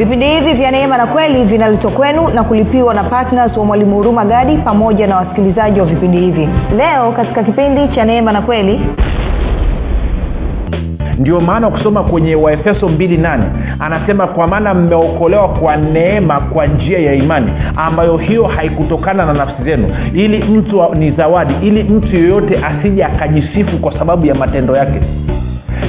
vipindi hivi vya neema na kweli vinaletwa kwenu na kulipiwa na ptns wa mwalimu huruma gadi pamoja na wasikilizaji wa vipindi hivi. Leo katika kipindi cha neema na kweli. Ndio maana ukisoma kwenye waefeso 28 anasema kwa maana mmeokolewa kwa neema kwa njia ya imani ambayo hiyo haikutokana na nafsi zenu ili mtu ni zawadi ili mtu yeyote asije akajisifu kwa sababu ya matendo yake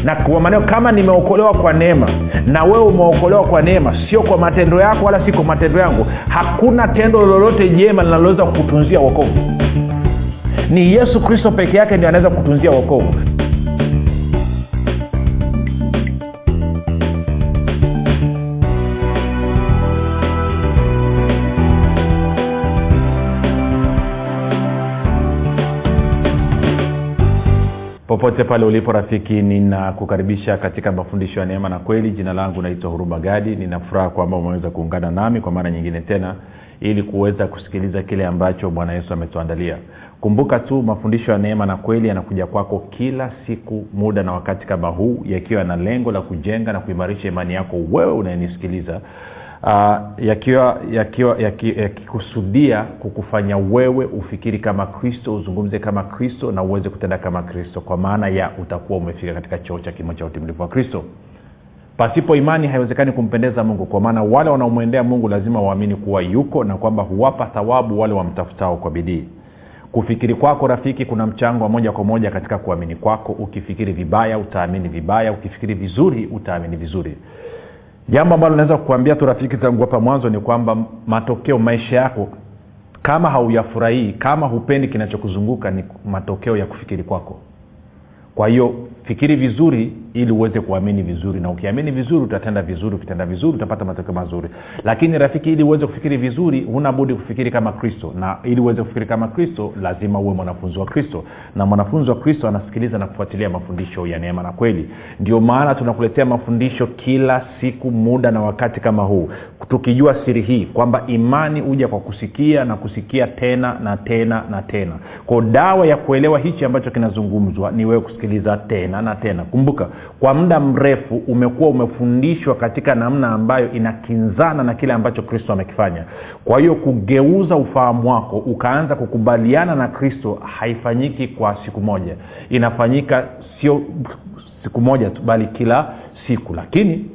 na kwa maneno kama nimeokolewa kwa neema na wewe umeokolewa kwa neema sio kwa matendo yako wala si kwa matendo yangu hakuna tendo lolote jema linaloweza kukutunzia wokovu. Ni yesu kristo peke yake ndio anaweza kutunzia wokovu popote pale ulipo rafiki ninakukaribisha katika mafundisho ya neema na kweli. Jina langu naitwa huruma gadi. Ninafuraha kwamba umeweza kuungana nami kwa mara nyingine tena ili kuweza kusikiliza kile ambacho bwana yesu ametuandalia. Kumbuka tu mafundisho ya neema na kweli yanakuja kwako kila siku muda na wakati kama huu yakiwa na lengo la kujenga na kuimarisha imani yako wewe unayenisikiliza uh, yakiwa yakiwa yaki- yakikusudia kukufanya wewe ufikiri kama kristo uzungumze kama kristo na uweze kutenda kama kristo. Kwa maana ya utakuwa umefika katika choo cha kimo cha utimilifu wa kristo. Pasipo imani haiwezekani kumpendeza mungu. Kwa maana wale wanaomwendea mungu lazima waamini kuwa yuko na kwamba huwapa thawabu wale wamtafutao kwa bidii. Kufikiri kwako rafiki kuna mchango wa moja kwa moja katika kuamini kwako. Ukifikiri vibaya utaamini vibaya. Ukifikiri vizuri utaamini vizuri jambo ambalo naweza kukuambia tu rafiki tangu hapa mwanzo ni kwamba matokeo maisha yako kama hauyafurahii kama hupendi kinachokuzunguka ni matokeo ya kufikiri kwako. Kwa hiyo fikiri vizuri ili uweze kuamini vizuri. Na ukiamini vizuri utatenda vizuri ukitenda vizuri utapata matokeo mazuri. Lakini rafiki ili uweze kufikiri vizuri huna budi kufikiri kama kristo. Na ili uweze kufikiri kama kristo lazima uwe mwanafunzi wa kristo. Na mwanafunzi wa kristo anasikiliza na kufuatilia mafundisho ya neema na kweli. Ndio maana tunakuletea mafundisho kila siku muda na wakati kama huu. Tukijua siri hii kwamba imani huja kwa kusikia na kusikia tena na tena na tena. Kwao dawa ya kuelewa hichi ambacho kinazungumzwa ni wewe kusikiliza tena na tena. Kumbuka kwa muda mrefu umekuwa umefundishwa katika namna ambayo inakinzana na kile ambacho kristo amekifanya. Kwa hiyo kugeuza ufahamu wako ukaanza kukubaliana na kristo haifanyiki kwa siku moja. Inafanyika sio siku moja tu bali kila siku. Lakini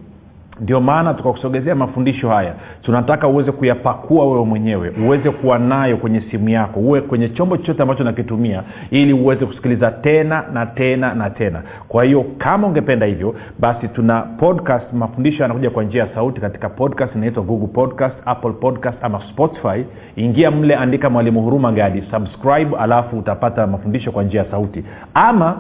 ndio maana tukakusogezea mafundisho haya. Tunataka uweze kuyapakua wewe mwenyewe uweze kuwa nayo kwenye simu yako uwe kwenye chombo chochote ambacho nakitumia ili uweze kusikiliza tena na tena na tena. Kwa hiyo kama ungependa hivyo basi tuna podcast mafundisho yanakuja kwa njia ya sauti katika podcast inaitwa google podcast apple podcast ama spotify. Ingia mle andika mwalimu huruma gadi subscribe alafu utapata mafundisho kwa njia ya sauti. Ama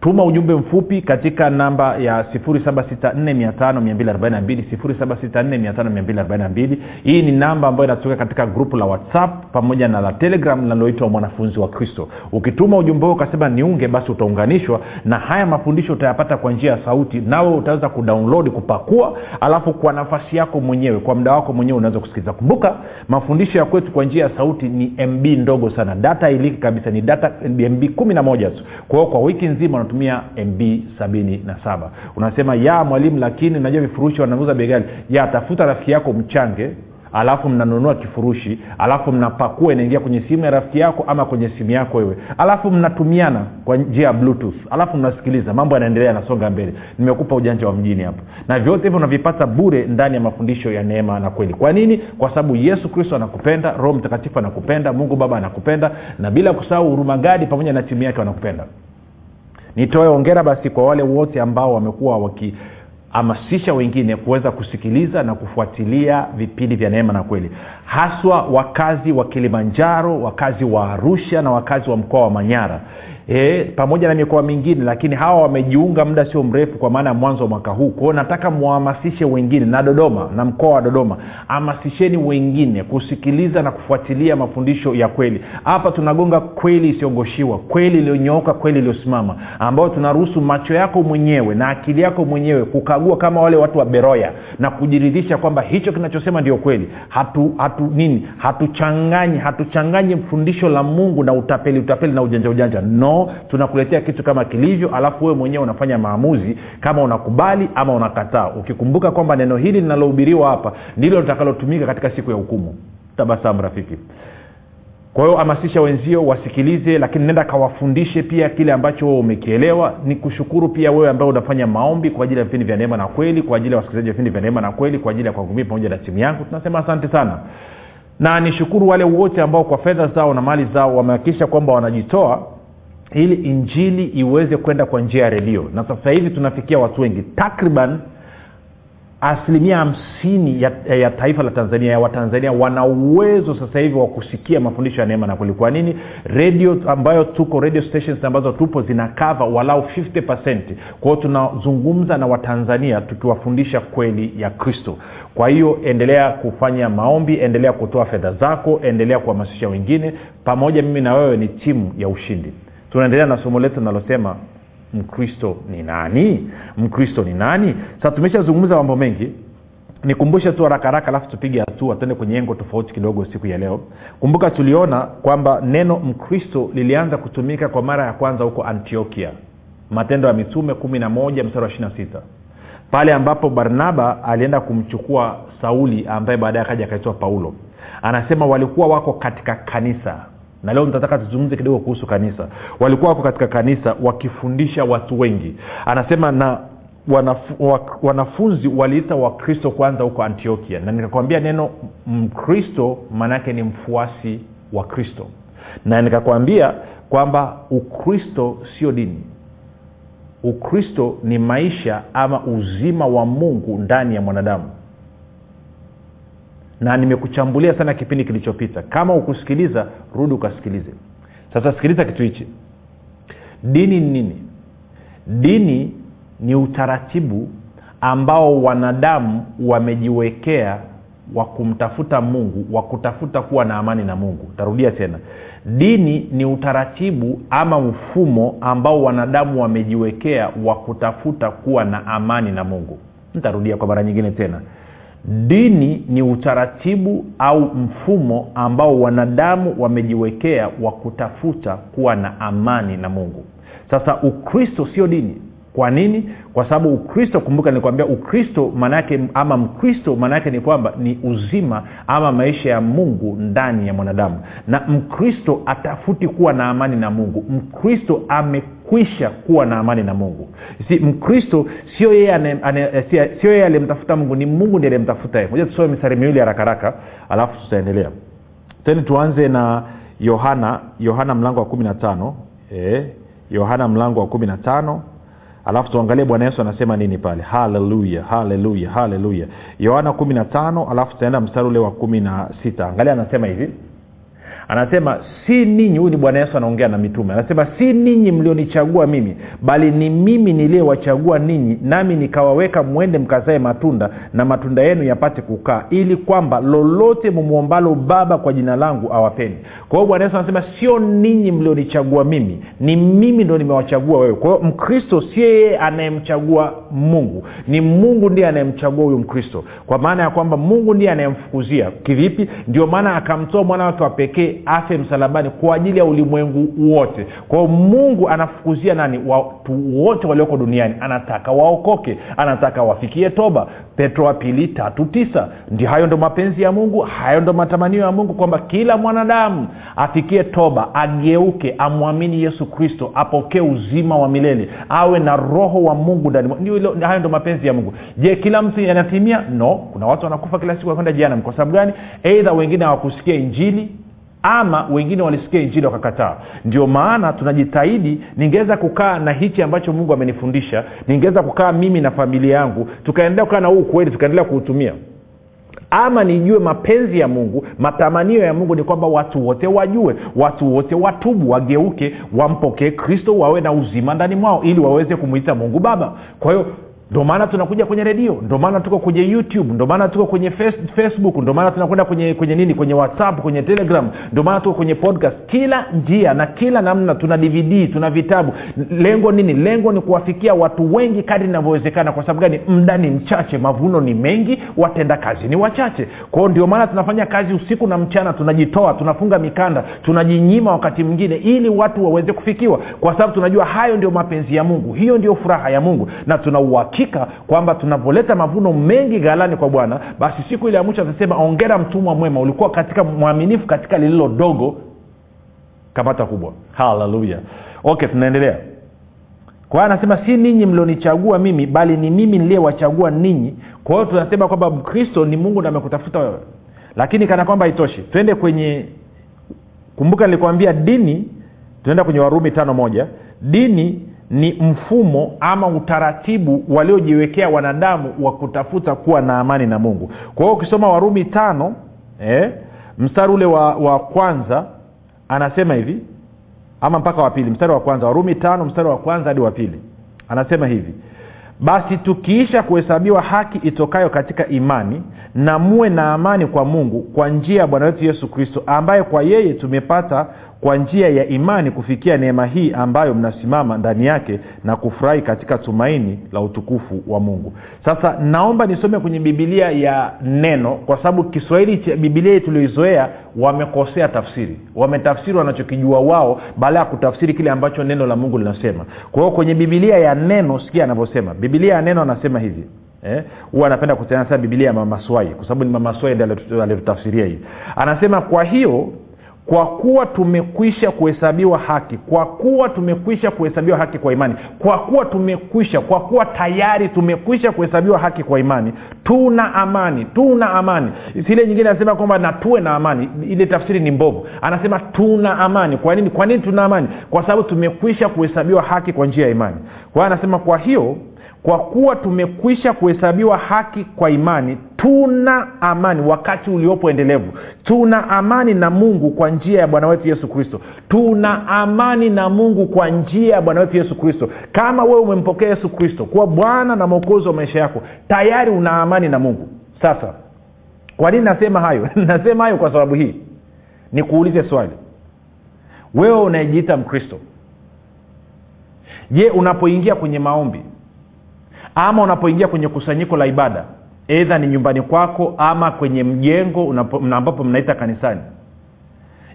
tuma ujumbe mfupi katika namba ya 7645242 7645242 hii ni namba ambayo inatoka katika grupu la whatsapp pamoja na la telegram linaloitwa mwanafunzi wa kristo. Ukituma ujumbe huo ukasema niunge basi utaunganishwa na haya mafundisho utayapata kwa njia ya sauti nawe utaweza kudownload kupakua alafu kwa nafasi yako mwenyewe kwa muda wako mwenyewe unaweza kusikiliza. Kumbuka mafundisho ya kwetu kwa njia ya sauti ni mb ndogo sana. Data iliki kabisa ni data mb kumi na moja tu. Kwa hiyo kwa wiki nzima unatumia mb sabini na saba. Unasema ya mwalimu lakini najua vifurushi wanauza bei ya tafuta rafiki yako mchange alafu mnanunua kifurushi alafu mnapakua inaingia kwenye simu ya rafiki yako ama kwenye simu yako wewe. Alafu mnatumiana kwa njia ya bluetooth. Alafu mnasikiliza mambo yanaendelea yanasonga mbele. Nimekupa ujanja wa mjini hapo na vyote hivyo unavipata bure ndani ya mafundisho ya neema na kweli. Kwa nini? Kwa sababu yesu kristo anakupenda roho mtakatifu anakupenda mungu baba anakupenda na bila kusahau hurumagadi pamoja na timu yake wanakupenda nitoe ongera basi kwa wale wote ambao wamekuwa wakihamasisha wengine kuweza kusikiliza na kufuatilia vipindi vya neema na kweli haswa wakazi wa kilimanjaro wakazi wa arusha na wakazi wa mkoa wa manyara. E, pamoja na mikoa mingine lakini hawa wamejiunga muda sio mrefu kwa maana ya mwanzo wa mwaka huu. Kwao nataka mwahamasishe wengine na dodoma na mkoa wa dodoma hamasisheni wengine kusikiliza na kufuatilia mafundisho ya kweli. Hapa tunagonga kweli isiyogoshiwa kweli iliyonyooka kweli iliyosimama ambayo tunaruhusu macho yako mwenyewe na akili yako mwenyewe kukagua kama wale watu wa beroya na kujiridhisha kwamba hicho kinachosema ndio kweli. Hatu, hatu nini hatuchanganyi hatuchanganyi fundisho la mungu na utapeli utapeli na ujanja ujanja. No no tunakuletea kitu kama kilivyo alafu wewe mwenyewe unafanya maamuzi kama unakubali ama unakataa. Ukikumbuka kwamba neno hili linalohubiriwa hapa ndilo litakalotumika katika siku ya hukumu. Tabasamu rafiki kwa hiyo hamasisha wenzio wasikilize lakini nenda kawafundishe pia kile ambacho umekielewa. Ni kushukuru pia wewe ambaye unafanya maombi kwa ajili ya vipindi vya neema na kweli kwa ajili ya wasikilizaji wa vipindi vya neema na kweli kwa ajili ya kwangu mii pamoja na timu yangu. Tunasema asante sana. Na nishukuru wale wote ambao kwa fedha zao na mali zao wamehakikisha kwamba wanajitoa ili injili iweze kwenda kwa njia ya redio. Na sasa hivi tunafikia watu wengi takriban asilimia hamsini ya, ya taifa la tanzania ya watanzania wana uwezo sasa hivi wa kusikia mafundisho ya neema na kweli. Kwa nini? Redio ambayo tuko radio stations ambazo tupo zina kava walau 50 kwao tunazungumza na watanzania tukiwafundisha kweli ya kristo. Kwa hiyo endelea kufanya maombi endelea kutoa fedha zako endelea kuhamasisha wengine. Pamoja mimi na wewe ni timu ya ushindi. Tunaendelea na somo letu linalosema mkristo ni nani? Mkristo ni nani? Sasa tumeshazungumza mambo mengi. Nikumbushe tu haraka haraka alafu tupige hatua tuende kwenye engo tofauti kidogo siku ya leo. Kumbuka tuliona kwamba neno mkristo lilianza kutumika kwa mara ya kwanza huko antiokia. Matendo ya mitume kumi na moja mstari wa ishiri sita. Pale ambapo barnaba alienda kumchukua sauli ambaye baadaye akaja akaitwa paulo. Anasema walikuwa wako katika kanisa na leo nitataka tuzungumze kidogo kuhusu kanisa. Walikuwa wako katika kanisa wakifundisha watu wengi. Anasema na wanafu, wanafunzi waliita wakristo kwanza huko antiokia. Na nikakwambia neno mkristo maanaake ni mfuasi wa kristo. Na nikakwambia kwamba ukristo sio dini. Ukristo ni maisha ama uzima wa mungu ndani ya mwanadamu na nimekuchambulia sana kipindi kilichopita. Kama ukusikiliza rudi ukasikilize. Sasa sikiliza kitu hichi. Dini ni nini? Dini ni utaratibu ambao wanadamu wamejiwekea wa kumtafuta mungu wa kutafuta kuwa na amani na mungu. Tarudia tena. Dini ni utaratibu ama mfumo ambao wanadamu wamejiwekea wa kutafuta kuwa na amani na mungu. Ntarudia kwa mara nyingine tena dini ni utaratibu au mfumo ambao wanadamu wamejiwekea wa kutafuta kuwa na amani na mungu. Sasa ukristo sio dini kwa nini? Kwa sababu ukristo kumbuka nilikwambia ukristo maanaake ama mkristo maanaake ni kwamba ni uzima ama maisha ya mungu ndani ya mwanadamu. Na mkristo atafuti kuwa na amani na mungu. Mkristo amekwisha kuwa na amani na mungu. Si mkristo sio yeye sio yeye aliyemtafuta mungu ni mungu ndi aliyemtafuta moja tusome mistari miwili haraka haraka alafu tutaendelea. Teni tuanze na yohana yohana mlango wa kumi na tano. Yohana mlango wa kumi na tano alafu tuangalie bwana yesu anasema nini pale? Haleluya haleluya haleluya. Yohana kumi na tano alafu tutaenda mstari ule wa kumi na sita. Angalia anasema hivi anasema si ninyi huyu ni bwana yesu anaongea na mitume anasema si ninyi mlionichagua mimi bali ni mimi niliyewachagua ninyi nami nikawaweka mwende mkazae matunda na matunda yenu yapate kukaa ili kwamba lolote mumwombalo baba kwa jina langu awapeni. Kwa hiyo bwana yesu anasema sio ninyi mlionichagua mimi ni mimi ndo nimewachagua wewe. Kwa hiyo mkristo si yeye anayemchagua mungu ni mungu ndiye anayemchagua huyu mkristo. Kwa maana ya kwamba mungu ndiye anayemfukuzia. Kivipi? Ndio maana akamtoa mwana wake wa pekee afe msalabani kwa ajili ya ulimwengu wote. Kwao mungu anafukuzia nani? Watu wote walioko duniani. Anataka waokoke anataka wafikie toba. Petro wa pili tatu tisa. Ndio hayo ndo mapenzi ya mungu hayo ndo matamanio ya mungu kwamba kila mwanadamu afikie toba ageuke amwamini yesu kristo apokee uzima wa milele awe na roho wa mungu ndani hayo ndo mapenzi ya mungu. Je kila mtu yanatimia? No. Kuna watu wanakufa kila siku wakwenda jianam kwa sababu gani? Eidha wengine hawakusikia injili ama wengine walisikia injili wakakataa. Ndio maana tunajitahidi ningeweza kukaa na hichi ambacho mungu amenifundisha ningeweza kukaa mimi na familia yangu tukaendelea kukaa na huu ukweli tukaendelea kuutumia. Ama nijue mapenzi ya mungu matamanio ya mungu ni kwamba watu wote wajue watu wote watubu wageuke wampokee kristo wawe na uzima ndani mwao ili waweze kumwita mungu baba. Kwa hiyo ndio maana tunakuja kwenye redio ndo maana tuko kwenye youtube ndo maana tuko kwenye face, facebook ndo maana tunakwenda kwenye kwenye nini kwenye whatsapp kwenye telegram ndo maana tuko kwenye podcast. Kila njia na kila namna tuna dvd tuna vitabu. Lengo nini? Lengo ni kuwafikia watu wengi kadri inavyowezekana. Kwa sababu gani? Mda ni mchache mavuno ni mengi watenda kazi ni wachache. Kwao ndio maana tunafanya kazi usiku na mchana tunajitoa tunafunga mikanda tunajinyima wakati mwingine ili watu waweze kufikiwa. Kwa sababu tunajua hayo ndio mapenzi ya mungu hiyo ndio furaha ya mungu na tuna uhakika kwamba tunapoleta mavuno mengi ghalani kwa bwana basi siku ile ya mwisho atasema ongera mtumwa mwema ulikuwa katika mwaminifu katika lililo dogo. Kamata kubwa. Haleluya okay tunaendelea. Kwa hiyo anasema si ninyi mlionichagua mimi bali ni mimi niliyewachagua ninyi. Kwa hiyo tunasema kwamba mkristo ni mungu ndo amekutafuta wewe. Lakini kana kwamba haitoshi. Twende kwenye kumbuka nilikwambia dini tunaenda kwenye warumi tano moja. Dini ni mfumo ama utaratibu waliojiwekea wanadamu wa kutafuta kuwa na amani na mungu. Kwa hiyo ukisoma warumi tano eh, mstari ule wa, wa kwanza anasema hivi ama mpaka wa pili mstari wa kwanza warumi tano mstari wa kwanza hadi wa pili anasema hivi basi tukiisha kuhesabiwa haki itokayo katika imani na muwe na amani kwa mungu kwa njia ya bwana wetu yesu kristo ambaye kwa yeye tumepata kwa njia ya imani kufikia neema hii ambayo mnasimama ndani yake na kufurahi katika tumaini la utukufu wa mungu. Sasa naomba nisome kwenye bibilia ya neno kwa sababu kiswahili cha bibilia hii tulioizoea wamekosea tafsiri. Wametafsiri wanachokijua wao baada ya kutafsiri kile ambacho neno la mungu linasema. Kwa hiyo kwenye bibilia ya neno sikia anavyosema. Bibilia ya neno anasema hivi huwa eh? anapenda kutanasa bibilia ya mamaswai kwa sababu ni mamaswai ndi alitutafsiria hii. Anasema kwa hiyo kwa kuwa tumekwisha kuhesabiwa haki kwa kuwa tumekwisha kuhesabiwa haki kwa imani kwa kuwa tumekwisha kwa kuwa tayari tumekwisha kuhesabiwa haki kwa imani tuna amani tuna amani. Ile nyingine anasema kwamba na tuwe na amani ile tafsiri ni mbovu. Anasema tuna amani. Kwa nini kwa nini tuna amani? Kwa sababu tumekwisha kuhesabiwa haki kwa njia ya imani. Kwa hiyo anasema kwa hiyo kwa kuwa tumekwisha kuhesabiwa haki kwa imani tuna amani wakati uliopo endelevu. Tuna amani na mungu kwa njia ya bwana wetu yesu kristo. Tuna amani na mungu kwa njia ya bwana wetu yesu kristo. Kama wewe umempokea yesu kristo kuwa bwana na mwokozi wa maisha yako tayari una amani na mungu. Sasa kwa nini nasema hayo? Nasema hayo kwa sababu hii. Nikuulize swali. Wewe unayejiita mkristo je unapoingia kwenye maombi ama unapoingia kwenye kusanyiko la ibada edha ni nyumbani kwako ama kwenye mjengo ambapo mnaita kanisani.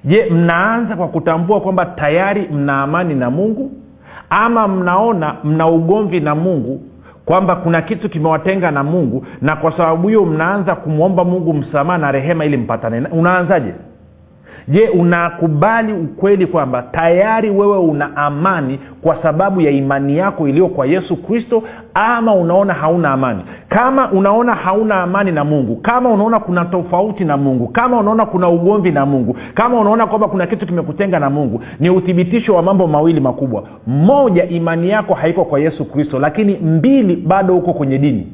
Je mnaanza kwa kutambua kwamba tayari mna amani na mungu? Ama mnaona mna ugomvi na mungu kwamba kuna kitu kimewatenga na mungu na kwa sababu hiyo mnaanza kumwomba mungu msamaha na rehema ili mpatane unaanzaje je unakubali ukweli kwamba tayari wewe una amani kwa sababu ya imani yako iliyo kwa yesu kristo ama unaona hauna amani? Kama unaona hauna amani na mungu kama unaona kuna tofauti na mungu kama unaona kuna ugomvi na mungu kama unaona kwamba kuna kitu kimekutenga na mungu ni uthibitisho wa mambo mawili makubwa. Moja imani yako haiko kwa yesu kristo lakini mbili bado uko kwenye dini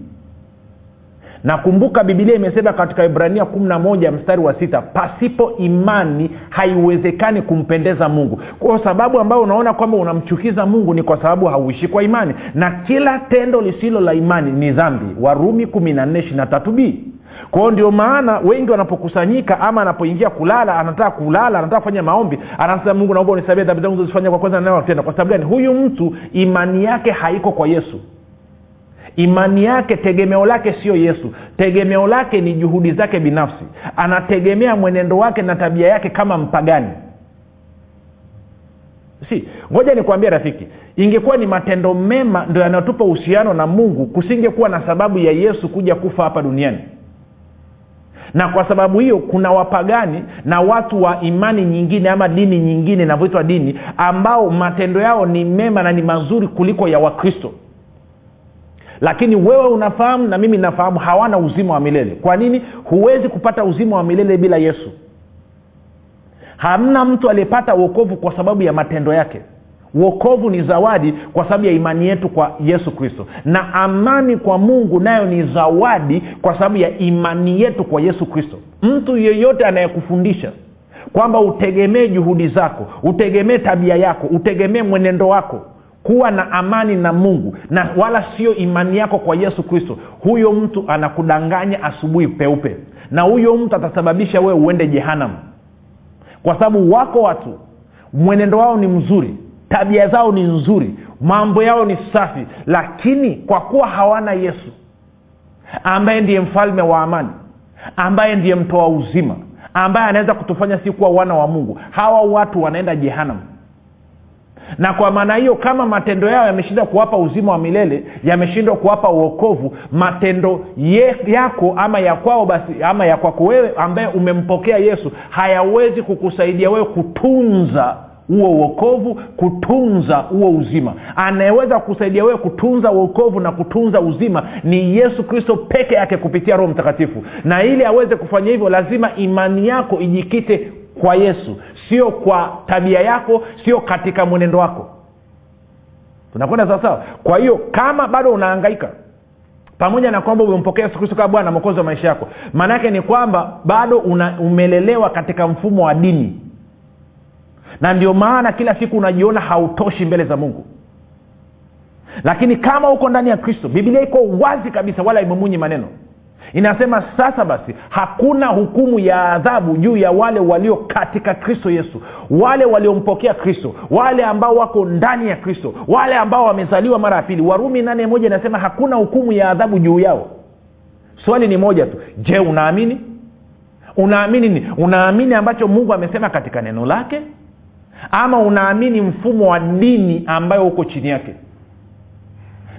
nakumbuka bibilia imesema katika ibrania kumi na moja mstari wa sita pasipo imani haiwezekani kumpendeza mungu. Kwa sababu ambayo unaona kwamba unamchukiza mungu ni kwa sababu hauishi kwa imani. Na kila tendo lisilo la imani ni dhambi. Warumi kumi na nne ishiri na tatu b. Kwao ndio maana wengi wanapokusanyika ama anapoingia kulala anataka kulala anataka kufanya maombi anasema mungu naomba unisabia dhambi zangu zozifanya kwa kwanza nanatenda kwa sababu gani? Huyu mtu imani yake haiko kwa yesu imani yake tegemeo lake sio yesu. Tegemeo lake ni juhudi zake binafsi. Anategemea mwenendo wake na tabia yake kama mpagani. Si ngoja nikuambia rafiki ingekuwa ni matendo mema ndo yanayotupa uhusiano na mungu kusingekuwa na sababu ya yesu kuja kufa hapa duniani. Na kwa sababu hiyo kuna wapagani na watu wa imani nyingine ama dini nyingine inavyoitwa dini ambao matendo yao ni mema na ni mazuri kuliko ya wakristo lakini wewe unafahamu na mimi nafahamu hawana uzima wa milele. Kwa nini? Huwezi kupata uzima wa milele bila yesu. Hamna mtu aliyepata uokovu kwa sababu ya matendo yake. Uokovu ni zawadi kwa sababu ya imani yetu kwa yesu kristo. Na amani kwa mungu nayo ni zawadi kwa sababu ya imani yetu kwa yesu kristo. Mtu yeyote anayekufundisha kwamba utegemee juhudi zako utegemee tabia yako utegemee mwenendo wako kuwa na amani na mungu na wala sio imani yako kwa yesu kristo huyo mtu anakudanganya asubuhi peupe na huyo mtu atasababisha wewe uende jehanam kwa sababu wako watu mwenendo wao ni mzuri tabia zao ni nzuri mambo yao ni safi lakini kwa kuwa hawana yesu ambaye ndiye mfalme wa amani ambaye ndiye mtoa uzima ambaye anaweza kutufanya si kuwa wana wa mungu hawa watu wanaenda jehanam na kwa maana hiyo kama matendo yao yameshindwa kuwapa uzima wa milele yameshindwa kuwapa uokovu matendo ye, yako ama ya kwao basi ama ya kwako wewe ambaye umempokea yesu hayawezi kukusaidia wewe kutunza huo uokovu kutunza huo uzima. Anayeweza kusaidia wewe kutunza uokovu na kutunza uzima ni yesu kristo peke yake kupitia roho mtakatifu. Na ili aweze kufanya hivyo lazima imani yako ijikite kwa yesu sio kwa tabia yako sio katika mwenendo wako. Tunakwenda sawasawa kwa hiyo kama bado unaangaika pamoja na kwamba umempokea yesu kristo kama bwana mokozi wa maisha yako maana yake ni kwamba bado una, umelelewa katika mfumo wa dini. Na ndio maana kila siku unajiona hautoshi mbele za mungu. Lakini kama uko ndani ya kristo biblia iko wazi kabisa wala imemunyi maneno inasema sasa basi hakuna hukumu ya adhabu juu ya wale walio katika kristo yesu. Wale waliompokea kristo wale ambao wako ndani ya kristo wale ambao wamezaliwa mara ya pili. Warumi nane moja inasema hakuna hukumu ya adhabu juu yao. Swali ni moja tu. Je unaamini? Unaamini ni unaamini ambacho mungu amesema katika neno lake? Ama unaamini mfumo wa dini ambayo uko chini yake?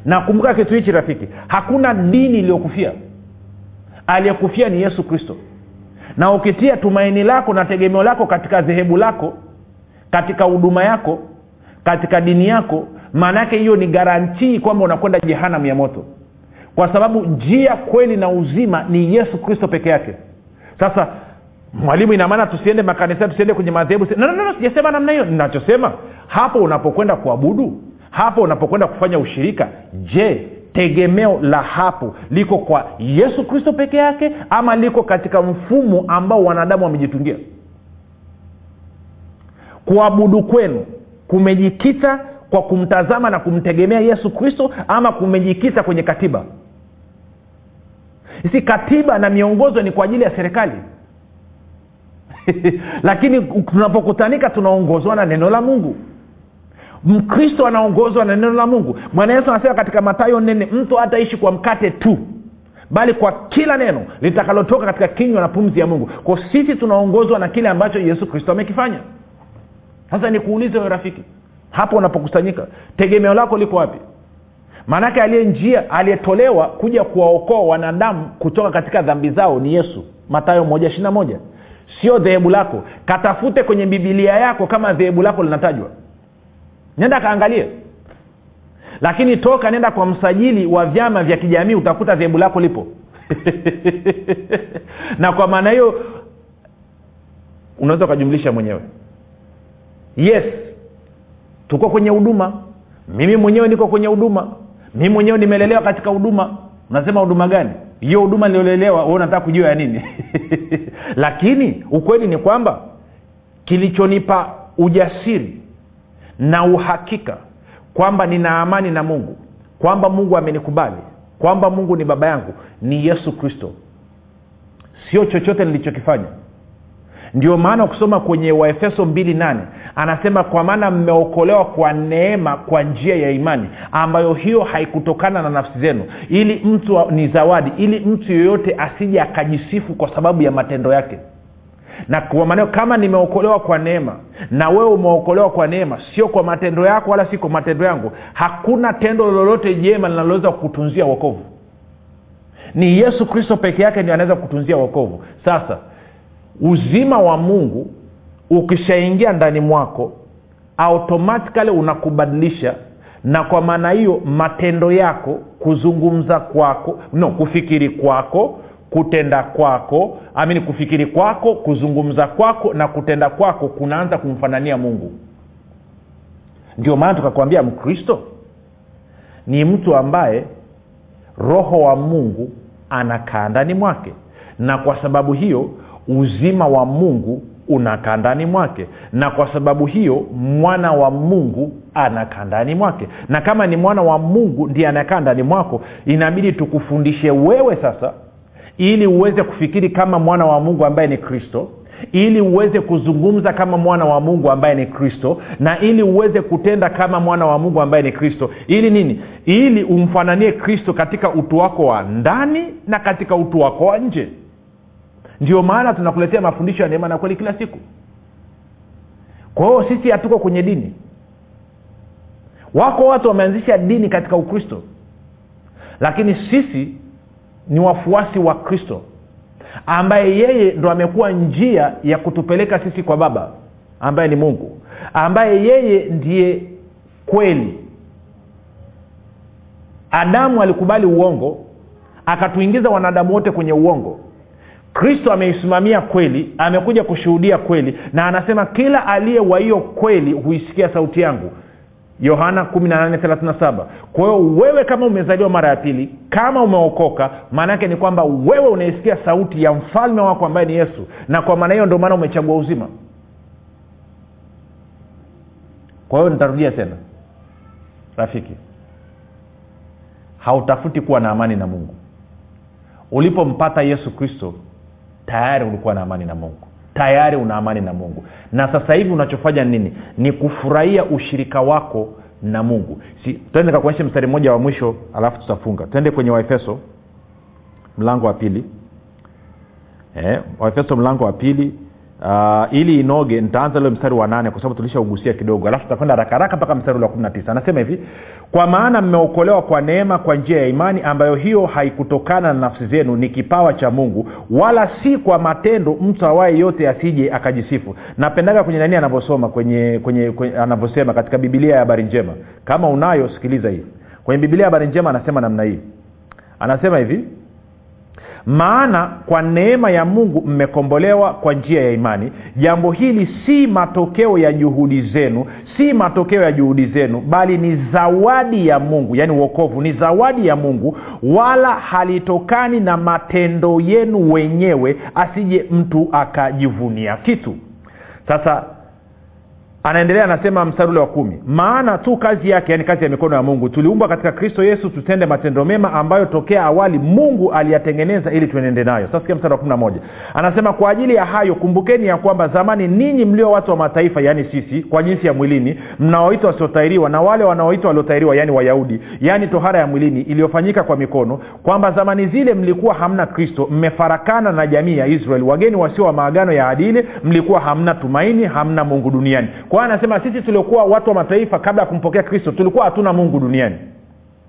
Nakumbuka kitu hichi rafiki. Hakuna dini iliyokufia aliyekufia ni yesu kristo. Na ukitia tumaini lako na tegemeo lako katika dhehebu lako katika huduma yako katika dini yako maana yake hiyo ni garantii kwamba unakwenda jehanam ya moto. Kwa sababu njia kweli na uzima ni yesu kristo peke yake. Sasa mwalimu inamaana tusiende makanisa tusiende kwenye madhehebu sijasema namna hiyo. Ninachosema hapo unapokwenda kuabudu hapo unapokwenda kufanya ushirika je tegemeo la hapo. Liko kwa yesu kristo peke yake ama liko katika mfumo ambao wanadamu wamejitungia? Kuabudu kwenu kumejikita kwa kumtazama na kumtegemea yesu kristo ama kumejikita kwenye katiba? Si katiba na miongozo ni kwa ajili ya serikali? Lakini tunapokutanika tunaongozwa na neno la mungu mkristo anaongozwa na neno la mungu. Mwana yesu anasema katika matayo nene mtu hataishi kwa mkate tu bali kwa kila neno litakalotoka katika kinywa na pumzi ya mungu. Kwa sisi tunaongozwa na kile ambacho yesu kristo amekifanya. Sasa nikuulize we rafiki hapo unapokusanyika tegemeo lako liko wapi? Maanake aliye njia aliyetolewa kuja kuwaokoa wanadamu kutoka katika dhambi zao ni yesu. Matayo moja ishirina moja. Sio dhehebu lako. Katafute kwenye bibilia yako kama dhehebu lako linatajwa nenda kaangalie. Lakini toka nenda kwa msajili wa vyama vya kijamii utakuta dhehebu lako lipo. Na kwa maana hiyo unaweza ukajumlisha mwenyewe. Yes tuko kwenye huduma. Mimi mwenyewe niko kwenye huduma. Mimi mwenyewe nimelelewa katika huduma. Unasema huduma gani? Hiyo huduma niliolelewa we unataka kujua ya nini? Lakini ukweli ni kwamba kilichonipa ujasiri na uhakika kwamba nina amani na mungu kwamba mungu amenikubali kwamba mungu ni baba yangu ni yesu kristo. Sio chochote nilichokifanya. Ndio maana ukisoma kwenye waefeso 28 anasema kwa maana mmeokolewa kwa neema kwa njia ya imani ambayo hiyo haikutokana na nafsi zenu ili mtu ni zawadi ili mtu yeyote asije akajisifu kwa sababu ya matendo yake na kwa maneo kama nimeokolewa kwa neema na wewe umeokolewa kwa neema sio kwa matendo yako wala si kwa matendo yangu hakuna tendo lolote jema linaloweza kukutunzia wokovu. Ni yesu kristo peke yake ndio anaweza kukutunzia wokovu. Sasa uzima wa mungu ukishaingia ndani mwako automatikali unakubadilisha na kwa maana hiyo matendo yako kuzungumza kwako no kufikiri kwako kutenda kwako amini kufikiri kwako kuzungumza kwako na kutenda kwako kunaanza kumfanania mungu. Ndio maana tukakwambia mkristo ni mtu ambaye roho wa mungu anakaa ndani mwake na kwa sababu hiyo uzima wa mungu unakaa ndani mwake na kwa sababu hiyo mwana wa mungu anakaa ndani mwake. Na kama ni mwana wa mungu ndiye anakaa ndani mwako inabidi tukufundishe wewe sasa ili uweze kufikiri kama mwana wa mungu ambaye ni kristo ili uweze kuzungumza kama mwana wa mungu ambaye ni kristo na ili uweze kutenda kama mwana wa mungu ambaye ni kristo. Ili nini? Ili umfananie kristo katika utu wako wa ndani na katika utu wako wa nje. Ndio maana tunakuletea mafundisho ya neema na kweli kila siku. Kwa hiyo sisi hatuko kwenye dini. Wako watu wameanzisha dini katika ukristo. Lakini sisi ni wafuasi wa kristo ambaye yeye ndo amekuwa njia ya kutupeleka sisi kwa baba ambaye ni mungu ambaye yeye ndiye kweli. Adamu alikubali uongo akatuingiza wanadamu wote kwenye uongo. Kristo ameisimamia kweli amekuja kushuhudia kweli na anasema kila aliye wa hiyo kweli huisikia sauti yangu yohana 1837 kwa hiyo wewe kama umezaliwa mara ya pili kama umeokoka maana yake ni kwamba wewe unaisikia sauti ya mfalme wako ambaye ni yesu. Na kwa maana hiyo ndio maana umechagua uzima. Kwa hiyo nitarudia tena. Rafiki hautafuti kuwa na amani na mungu. Ulipompata yesu kristo tayari ulikuwa na amani na mungu tayari una amani na mungu. Na sasa hivi unachofanya nini? Ni kufurahia ushirika wako na mungu. Si, tuende kakuonyesha mstari mmoja wa mwisho alafu tutafunga. Twende kwenye waefeso mlango wa pili. Eh, waefeso mlango wa pili uh, ili inoge nitaanza leo mstari wa nane kwa sababu tulishaugusia kidogo. Alafu tutakwenda haraka mpaka mstari wa kumi na tisa. Anasema hivi kwa maana mmeokolewa kwa neema kwa njia ya imani ambayo hiyo haikutokana na nafsi zenu ni kipawa cha mungu wala si kwa matendo mtu awaye yote asije akajisifu. Napendaga kwenye nani anavyosoma kwenye, kwenye, kwenye anavyosema katika bibilia ya habari njema. Kama unayo sikiliza hii. Kwenye bibilia ya habari njema anasema namna hii. Anasema hivi maana kwa neema ya mungu mmekombolewa kwa njia ya imani. Jambo hili si matokeo ya juhudi zenu si matokeo ya juhudi zenu bali ni zawadi ya mungu yaani uokovu ni zawadi ya mungu wala halitokani na matendo yenu wenyewe asije mtu akajivunia kitu. Sasa anaendelea anasema mstari wa kumi. Maana tu kazi yake yani kazi ya mikono ya mungu. Tuliumbwa katika kristo yesu tutende matendo mema ambayo tokea awali mungu aliyatengeneza ili tuenende nayo. Sasa mstari wa kumi na moja. Anasema kwa ajili ya hayo kumbukeni ya kwamba zamani ninyi mlio watu wa mataifa yaani sisi kwa jinsi ya mwilini mnaoitwa wasiotairiwa na wale wanaoitwa waliotairiwa yaani wayahudi yaani tohara ya mwilini iliyofanyika kwa mikono kwamba zamani zile mlikuwa hamna kristo mmefarakana na jamii ya israeli. Wageni wasio wa maagano ya adili mlikuwa hamna tumaini hamna mungu duniani kwa hiyo anasema sisi tuliokuwa watu wa mataifa kabla ya kumpokea kristo tulikuwa hatuna mungu duniani.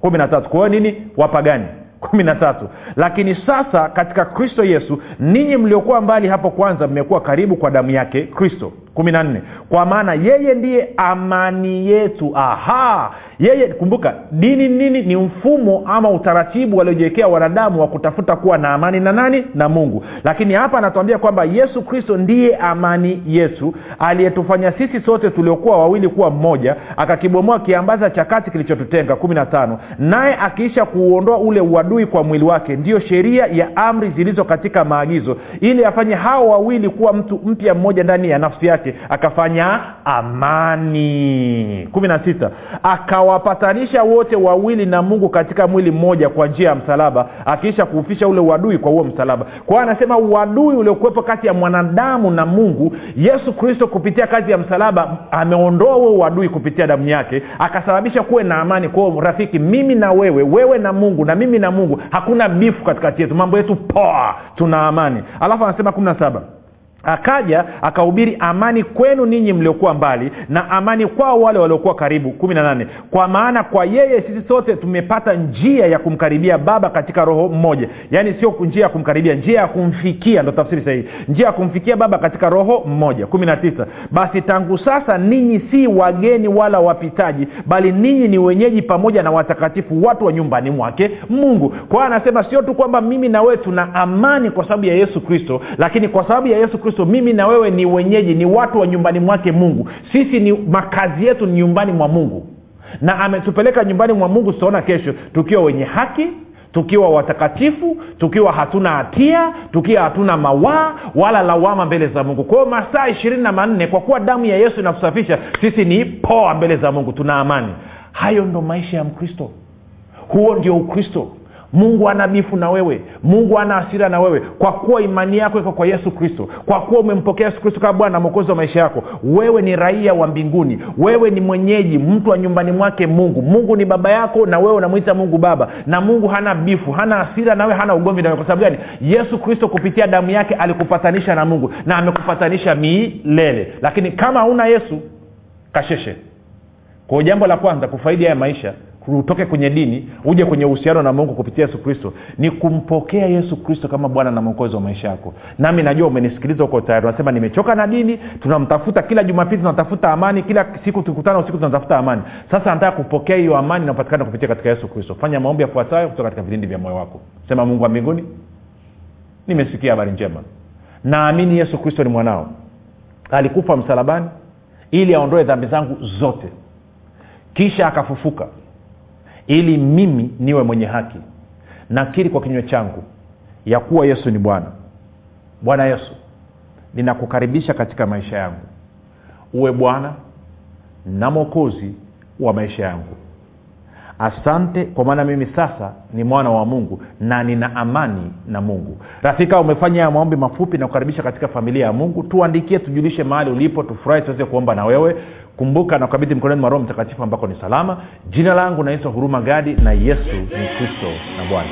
Kumi na tatu. Kwa nini? Wapagani. Kumi na tatu. Lakini sasa katika kristo yesu ninyi mliokuwa mbali hapo kwanza mmekuwa karibu kwa damu yake kristo kumi na nne. Kwa maana yeye ndiye amani yetu. Aha! Yeye kumbuka dini nini? Ni mfumo ama utaratibu waliojiwekea wanadamu wa kutafuta kuwa na amani na nani? Na mungu. Lakini hapa anatuambia kwamba yesu kristo ndiye amani yetu aliyetufanya sisi sote tuliokuwa wawili kuwa mmoja akakibomoa kiambaza cha kati kilichotutenga. Kumi na tano. Naye akiisha kuuondoa ule uadui kwa mwili wake ndiyo sheria ya amri zilizo katika maagizo ili afanye hao wawili kuwa mtu mpya mmoja ndani ya nafsi yake akafanya amani. Kumi na sita. Akawapatanisha wote wawili na mungu katika mwili mmoja kwa njia ya msalaba akiisha kuufisha ule uadui kwa huo msalaba. Kwa anasema uadui uliokuwepo kati ya mwanadamu na mungu yesu kristo kupitia kazi ya msalaba ameondoa huo uadui kupitia damu yake akasababisha kuwe na amani. Kwao rafiki mimi na wewe wewe na mungu na mimi na mungu hakuna bifu katikati yetu. Mambo yetu poa tuna amani. Alafu anasema kumi na saba akaja akahubiri amani kwenu ninyi mliokuwa mbali na amani kwao wale waliokuwa karibu. Kumi na nane. Kwa maana kwa yeye sisi sote tumepata njia ya kumkaribia baba katika roho mmoja. Yaani sio njia ya kumkaribia njia ya kumfikia ndo tafsiri sahihi. Njia ya kumfikia baba katika roho mmoja. Kumi na tisa. Basi tangu sasa ninyi si wageni wala wapitaji bali ninyi ni wenyeji pamoja na watakatifu watu wa nyumbani mwake mungu. Kwa anasema sio tu kwamba mimi na wewe tuna amani kwa sababu ya yesu kristo lakini kwa sababu ya yesu kristo mimi na wewe ni wenyeji ni watu wa nyumbani mwake mungu. Sisi ni makazi yetu ni nyumbani mwa mungu. Na ametupeleka nyumbani mwa mungu tutaona kesho tukiwa wenye haki tukiwa watakatifu tukiwa hatuna hatia tukiwa hatuna mawaa wala lawama mbele za mungu. Kwa hiyo masaa ishirini na manne kwa kuwa damu ya yesu inatusafisha sisi ni poa mbele za mungu tuna amani. Hayo ndo maisha ya mkristo. Huo ndio ukristo mungu ana bifu na wewe. Mungu ana asira na wewe. Kwa kuwa imani yako iko kwa yesu kristo kwa kuwa umempokea yesu kristo kama bwana na mwokozi wa maisha yako wewe ni raia wa mbinguni. Wewe ni mwenyeji mtu wa nyumbani mwake mungu. Mungu ni baba yako na wewe unamwita mungu baba. Na mungu hana bifu hana asira nawe hana ugomvi nawe kwa sababu gani? Yesu kristo kupitia damu yake alikupatanisha na mungu na amekupatanisha milele. Lakini kama hauna yesu kasheshe. Kwao jambo la kwanza kufaidi haya maisha utoke kwenye dini uje kwenye uhusiano na mungu kupitia yesu kristo ni kumpokea yesu kristo kama bwana na mwokozi wa maisha yako. Nami najua umenisikiliza huko tayari. Unasema nimechoka na dini tunamtafuta kila jumapili tunatafuta amani kila siku tukutana usiku tunatafuta amani. Sasa nataka kupokea hiyo amani inayopatikana kupitia katika yesu kristo. Fanya maombi yafuatayo kutoka katika vilindi vya moyo wako. Sema mungu wa mbinguni nimesikia habari njema. Naamini yesu kristo ni mwanao. Alikufa msalabani ili aondoe dhambi zangu zote. Kisha akafufuka ili mimi niwe mwenye haki. Nakiri kwa kinywa changu ya kuwa yesu ni bwana. Bwana yesu ninakukaribisha katika maisha yangu. Uwe bwana na mwokozi wa maisha yangu asante kwa maana mimi sasa ni mwana wa mungu na nina amani na mungu. Rafika umefanya ya maombi mafupi na kukaribisha katika familia ya mungu. Tuandikie tujulishe mahali ulipo tufurahi tuweze kuomba na wewe. Kumbuka na kukabidhi mkononi mwa roho mtakatifu ambako ni salama. Jina langu naitwa huruma gadi na yesu ni kristo na bwana.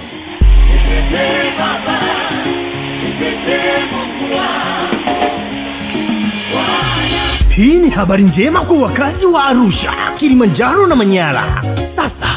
Hii ni habari njema kwa wakazi wa arusha kilimanjaro na manyara. Sasa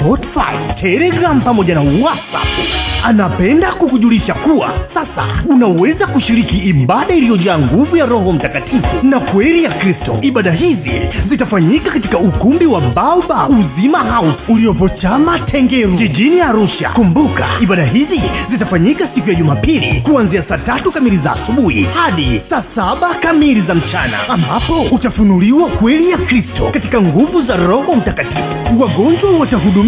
spotify telegram pamoja na whatsapp. Anapenda kukujulisha kuwa sasa unaweza kushiriki ibada iliyojaa nguvu ya roho mtakatifu na kweli ya kristo. Ibada hizi zitafanyika katika ukumbi wa baoba uzima house uliopo tengeru jijini arusha. Kumbuka ibada hizi zitafanyika siku ya jumapili kuanzia saa tatu kamili za asubuhi hadi saa saba kamili za mchana ambapo utafunuliwa kweli ya kristo katika nguvu za roho mtakatifu. Wagonjwa watahudumiwa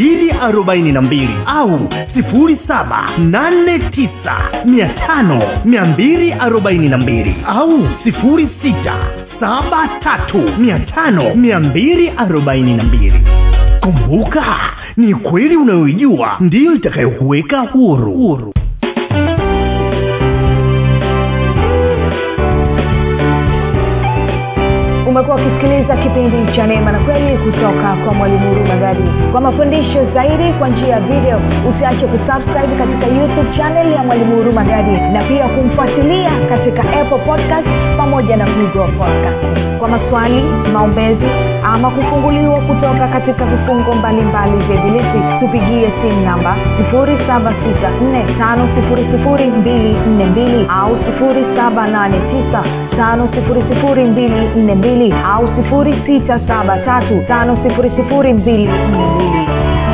arobaini na mbili au sifuri saba nane tisa mia tano mia mbili arobaini na mbili au sifuri sita saba tatu mia tano mia mbili arobaini na mbili. Kumbuka ni kweli unayoijua ndiyo itakayokuweka huru. Huru umekuwa ukisikiliza kipindi cha neema na kweli kutoka kwa mwalimu huruma gadi kwa mafundisho zaidi kwa njia ya video usiache kusubscribe katika youtube channel ya mwalimu huruma gadi na pia kumfuatilia katika apple podcast pamoja na podcast. Kwa maswali maombezi ama kufunguliwa kutoka katika vifungo mbalimbali vya ibilisi tupigie simu namba 7645242 au 7895242 au 6735242